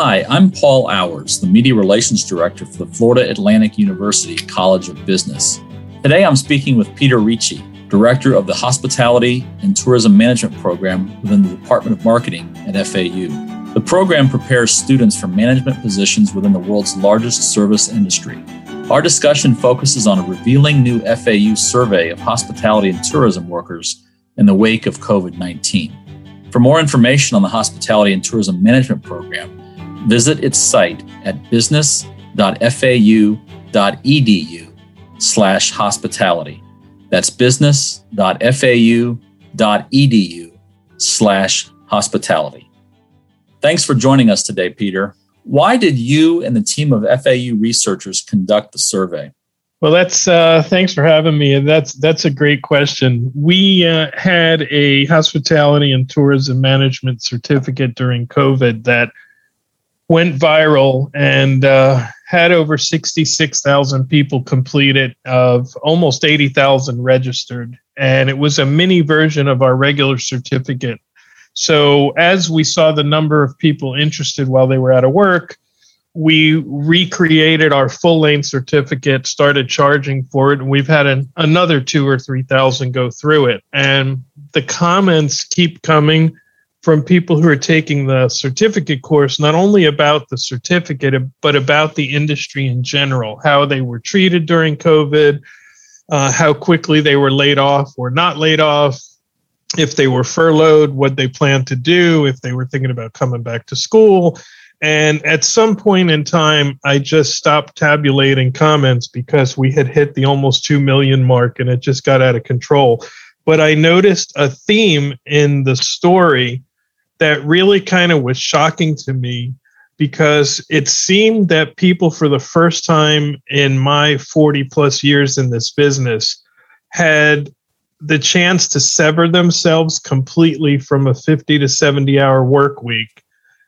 Hi, I'm Paul Owers, the Media Relations Director for the Florida Atlantic University College of Business. Today I'm speaking with Peter Ricci, Director of the Hospitality and Tourism Management Program within the Department of Marketing at FAU. The program prepares students for management positions within the world's largest service industry. Our discussion focuses on a revealing new FAU survey of hospitality and tourism workers in the wake of COVID 19. For more information on the Hospitality and Tourism Management Program, visit its site at business.fau.edu slash hospitality. That's business.fau.edu slash hospitality. Thanks for joining us today, Peter. Why did you and the team of FAU researchers conduct the survey? Well, that's uh, thanks for having me, and that's that's a great question. We uh, had a hospitality and tourism management certificate during COVID that went viral and uh, had over 66,000 people complete it, of almost 80,000 registered. And it was a mini version of our regular certificate. So, as we saw the number of people interested while they were out of work, we recreated our full length certificate, started charging for it, and we've had an, another two or 3,000 go through it. And the comments keep coming from people who are taking the certificate course, not only about the certificate, but about the industry in general, how they were treated during COVID, uh, how quickly they were laid off or not laid off, if they were furloughed, what they planned to do, if they were thinking about coming back to school. And at some point in time, I just stopped tabulating comments because we had hit the almost 2 million mark and it just got out of control. But I noticed a theme in the story that really kind of was shocking to me because it seemed that people, for the first time in my 40 plus years in this business, had the chance to sever themselves completely from a 50 to 70 hour work week,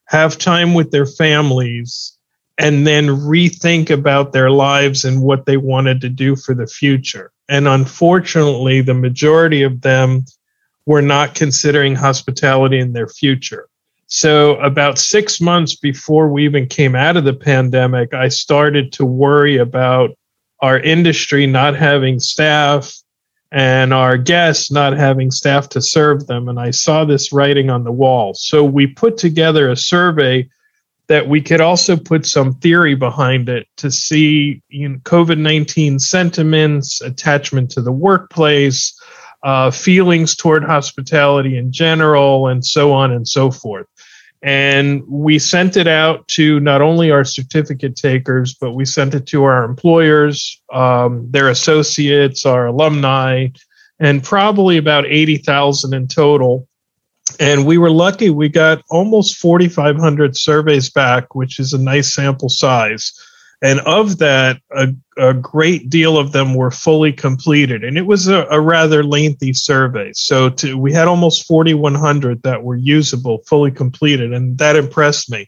have time with their families, and then rethink about their lives and what they wanted to do for the future. And unfortunately, the majority of them were not considering hospitality in their future. So, about six months before we even came out of the pandemic, I started to worry about our industry not having staff and our guests not having staff to serve them. And I saw this writing on the wall. So, we put together a survey that we could also put some theory behind it to see you know, COVID 19 sentiments, attachment to the workplace, uh, feelings toward hospitality in general, and so on and so forth. And we sent it out to not only our certificate takers, but we sent it to our employers, um, their associates, our alumni, and probably about 80,000 in total. And we were lucky, we got almost 4,500 surveys back, which is a nice sample size. And of that, a, a great deal of them were fully completed. And it was a, a rather lengthy survey. So to, we had almost 4,100 that were usable, fully completed. And that impressed me.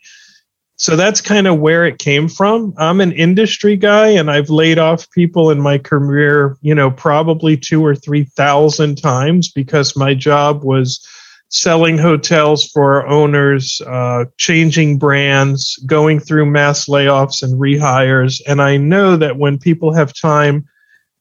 So that's kind of where it came from. I'm an industry guy and I've laid off people in my career, you know, probably two or 3,000 times because my job was selling hotels for owners, uh, changing brands, going through mass layoffs and rehires. And I know that when people have time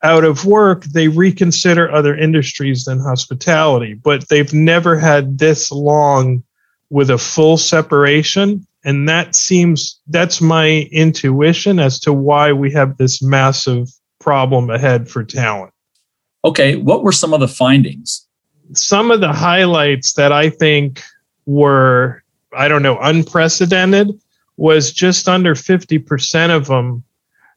out of work, they reconsider other industries than hospitality, but they've never had this long with a full separation. And that seems, that's my intuition as to why we have this massive problem ahead for talent. Okay. What were some of the findings? Some of the highlights that I think were, I don't know, unprecedented was just under 50% of them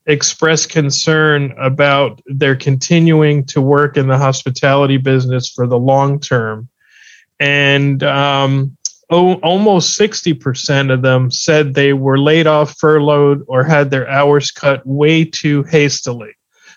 expressed concern about their continuing to work in the hospitality business for the long term. And um, oh, almost 60% of them said they were laid off, furloughed, or had their hours cut way too hastily.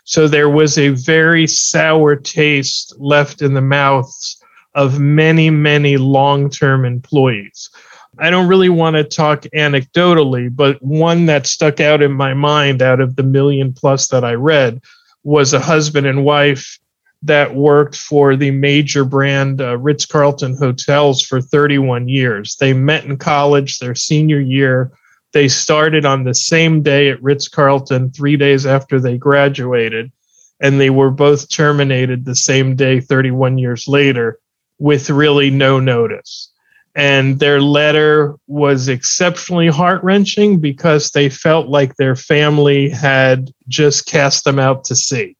So there was a very sour taste left in the mouths of many, many long term employees. I don't really want to talk anecdotally, but one that stuck out in my mind out of the million plus that I read was a husband and wife that worked for the major brand uh, Ritz Carlton hotels for 31 years. They met in college their senior year They started on the same day at Ritz Carlton, three days after they graduated, and they were both terminated the same day, 31 years later, with really no notice. And their letter was exceptionally heart wrenching because they felt like their family had just cast them out to sea.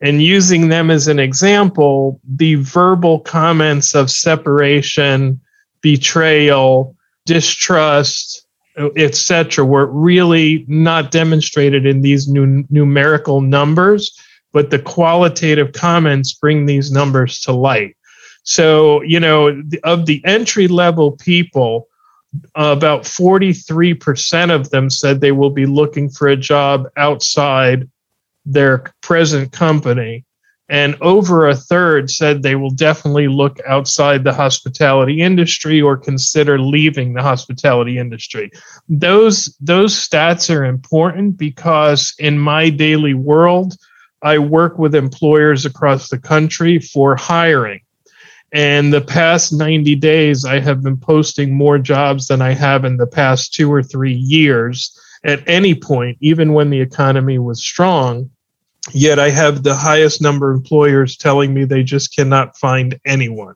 And using them as an example, the verbal comments of separation, betrayal, distrust, etc., were really not demonstrated in these nu- numerical numbers, but the qualitative comments bring these numbers to light. So, you know, of the entry level people, about 43% of them said they will be looking for a job outside their present company. And over a third said they will definitely look outside the hospitality industry or consider leaving the hospitality industry. Those, those stats are important because in my daily world, I work with employers across the country for hiring. And the past 90 days, I have been posting more jobs than I have in the past two or three years at any point, even when the economy was strong. Yet I have the highest number of employers telling me they just cannot find anyone.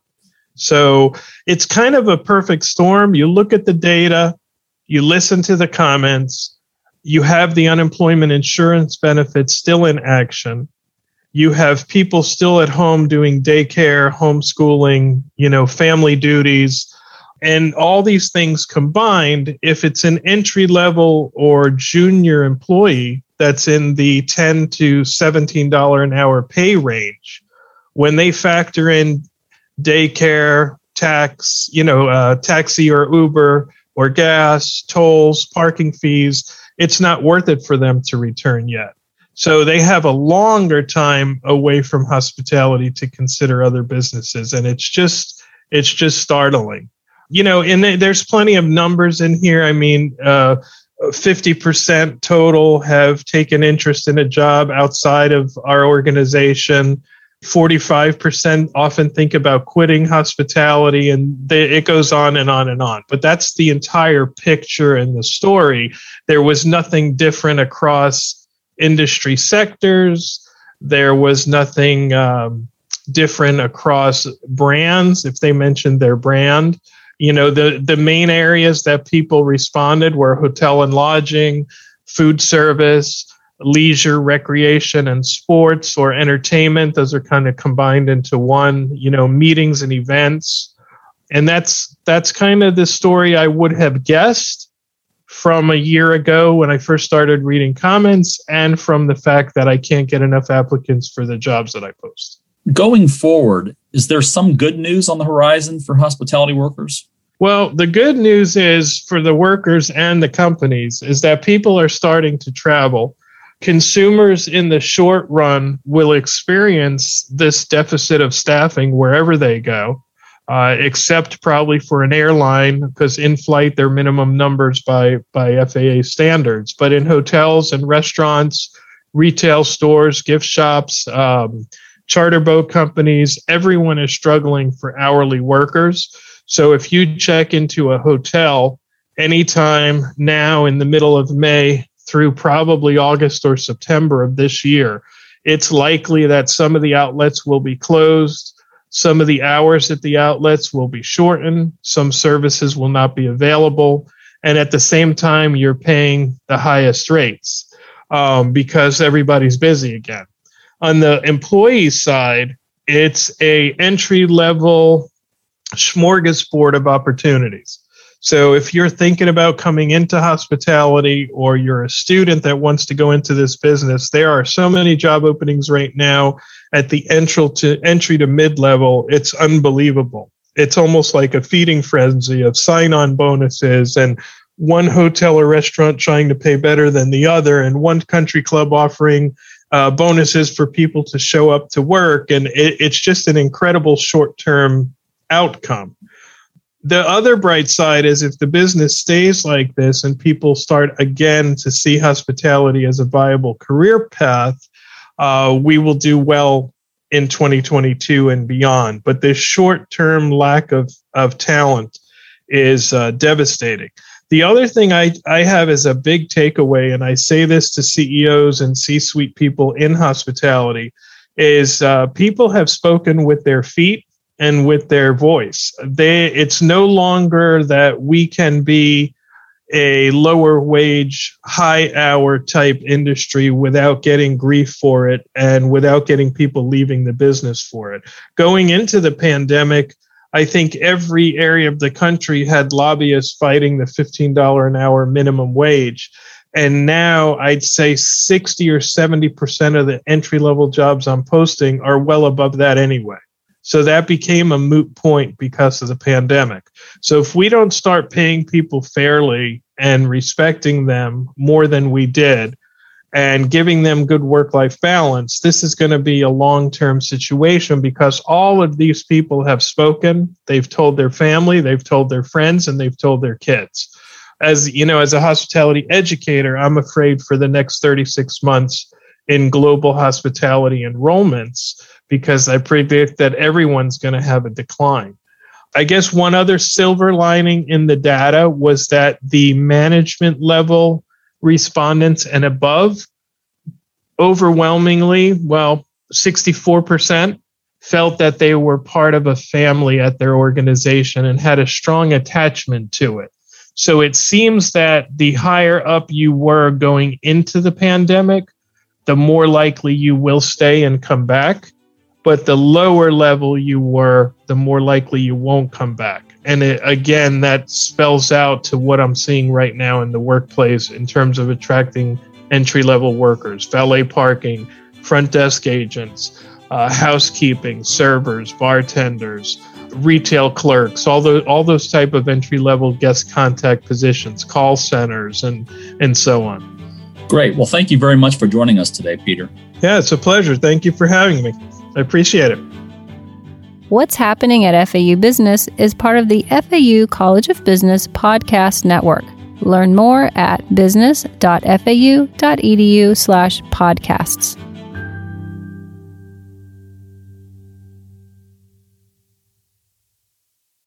So it's kind of a perfect storm. You look at the data, you listen to the comments, you have the unemployment insurance benefits still in action you have people still at home doing daycare, homeschooling, you know, family duties, and all these things combined, if it's an entry level or junior employee that's in the 10 to $17 an hour pay range, when they factor in daycare, tax, you know, uh, taxi or Uber or gas, tolls, parking fees, it's not worth it for them to return yet. So they have a longer time away from hospitality to consider other businesses. And it's just, it's just startling. You know, and there's plenty of numbers in here. I mean, uh, 50% total have taken interest in a job outside of our organization. 45% often think about quitting hospitality, and they, it goes on and on and on. But that's the entire picture and the story. There was nothing different across industry sectors. There was nothing um, different across brands if they mentioned their brand. You know, the, the main areas that people responded were hotel and lodging, food service, leisure, recreation, and sports or entertainment. Those are kind of combined into one, you know, meetings and events. And that's that's kind of the story I would have guessed from a year ago when I first started reading comments and from the fact that I can't get enough applicants for the jobs that I post. Going forward, is there some good news on the horizon for hospitality workers? Well, the good news is for the workers and the companies is that people are starting to travel. Consumers in the short run will experience this deficit of staffing wherever they go uh, except probably for an airline because in flight they're minimum numbers by by FAA standards. But in hotels and restaurants, retail stores, gift shops, um, charter boat companies, everyone is struggling for hourly workers. So if you check into a hotel anytime now in the middle of May through probably August or September of this year, it's likely that some of the outlets will be closed some of the hours at the outlets will be shortened. Some services will not be available. And at the same time, you're paying the highest rates um, because everybody's busy again. On the employee side, it's a entry level smorgasbord of opportunities. So if you're thinking about coming into hospitality or you're a student that wants to go into this business, there are so many job openings right now at the entry to entry to mid level. It's unbelievable. It's almost like a feeding frenzy of sign on bonuses and one hotel or restaurant trying to pay better than the other and one country club offering uh, bonuses for people to show up to work. And it, it's just an incredible short term outcome the other bright side is if the business stays like this and people start again to see hospitality as a viable career path, uh, we will do well in 2022 and beyond. But this short term lack of, of talent is uh, devastating. The other thing I, I have is a big takeaway, and I say this to CEOs and C suite people in hospitality, is uh, people have spoken with their feet and with their voice. They, it's no longer that we can be a lower wage, high hour type industry without getting grief for it and without getting people leaving the business for it. Going into the pandemic, I think every area of the country had lobbyists fighting the $15 an hour minimum wage. And now I'd say 60 or 70% of the entry level jobs I'm posting are well above that anyway. So that became a moot point because of the pandemic. So if we don't start paying people fairly and respecting them more than we did, and giving them good work life balance, this is going to be a long term situation because all of these people have spoken. They've told their family, they've told their friends, and they've told their kids. As you know, as a hospitality educator, I'm afraid for the next 36 months in global hospitality enrollments because I predict that everyone's going to have a decline. I guess one other silver lining in the data was that the management level respondents and above, overwhelmingly, well, 64% felt that they were part of a family at their organization and had a strong attachment to it. So it seems that the higher up you were going into the pandemic, the more likely you will stay and come back. But the lower level you were, the more likely you won't come back and it, again that spells out to what i'm seeing right now in the workplace in terms of attracting entry level workers valet parking front desk agents uh, housekeeping servers bartenders retail clerks all those all those type of entry level guest contact positions call centers and and so on. Great. Well thank you very much for joining us today peter. Yeah it's a pleasure. Thank you for having me. I appreciate it What's Happening at FAU Business is part of the FAU College of Business podcast network. Learn more at business.fau.edu slash podcasts.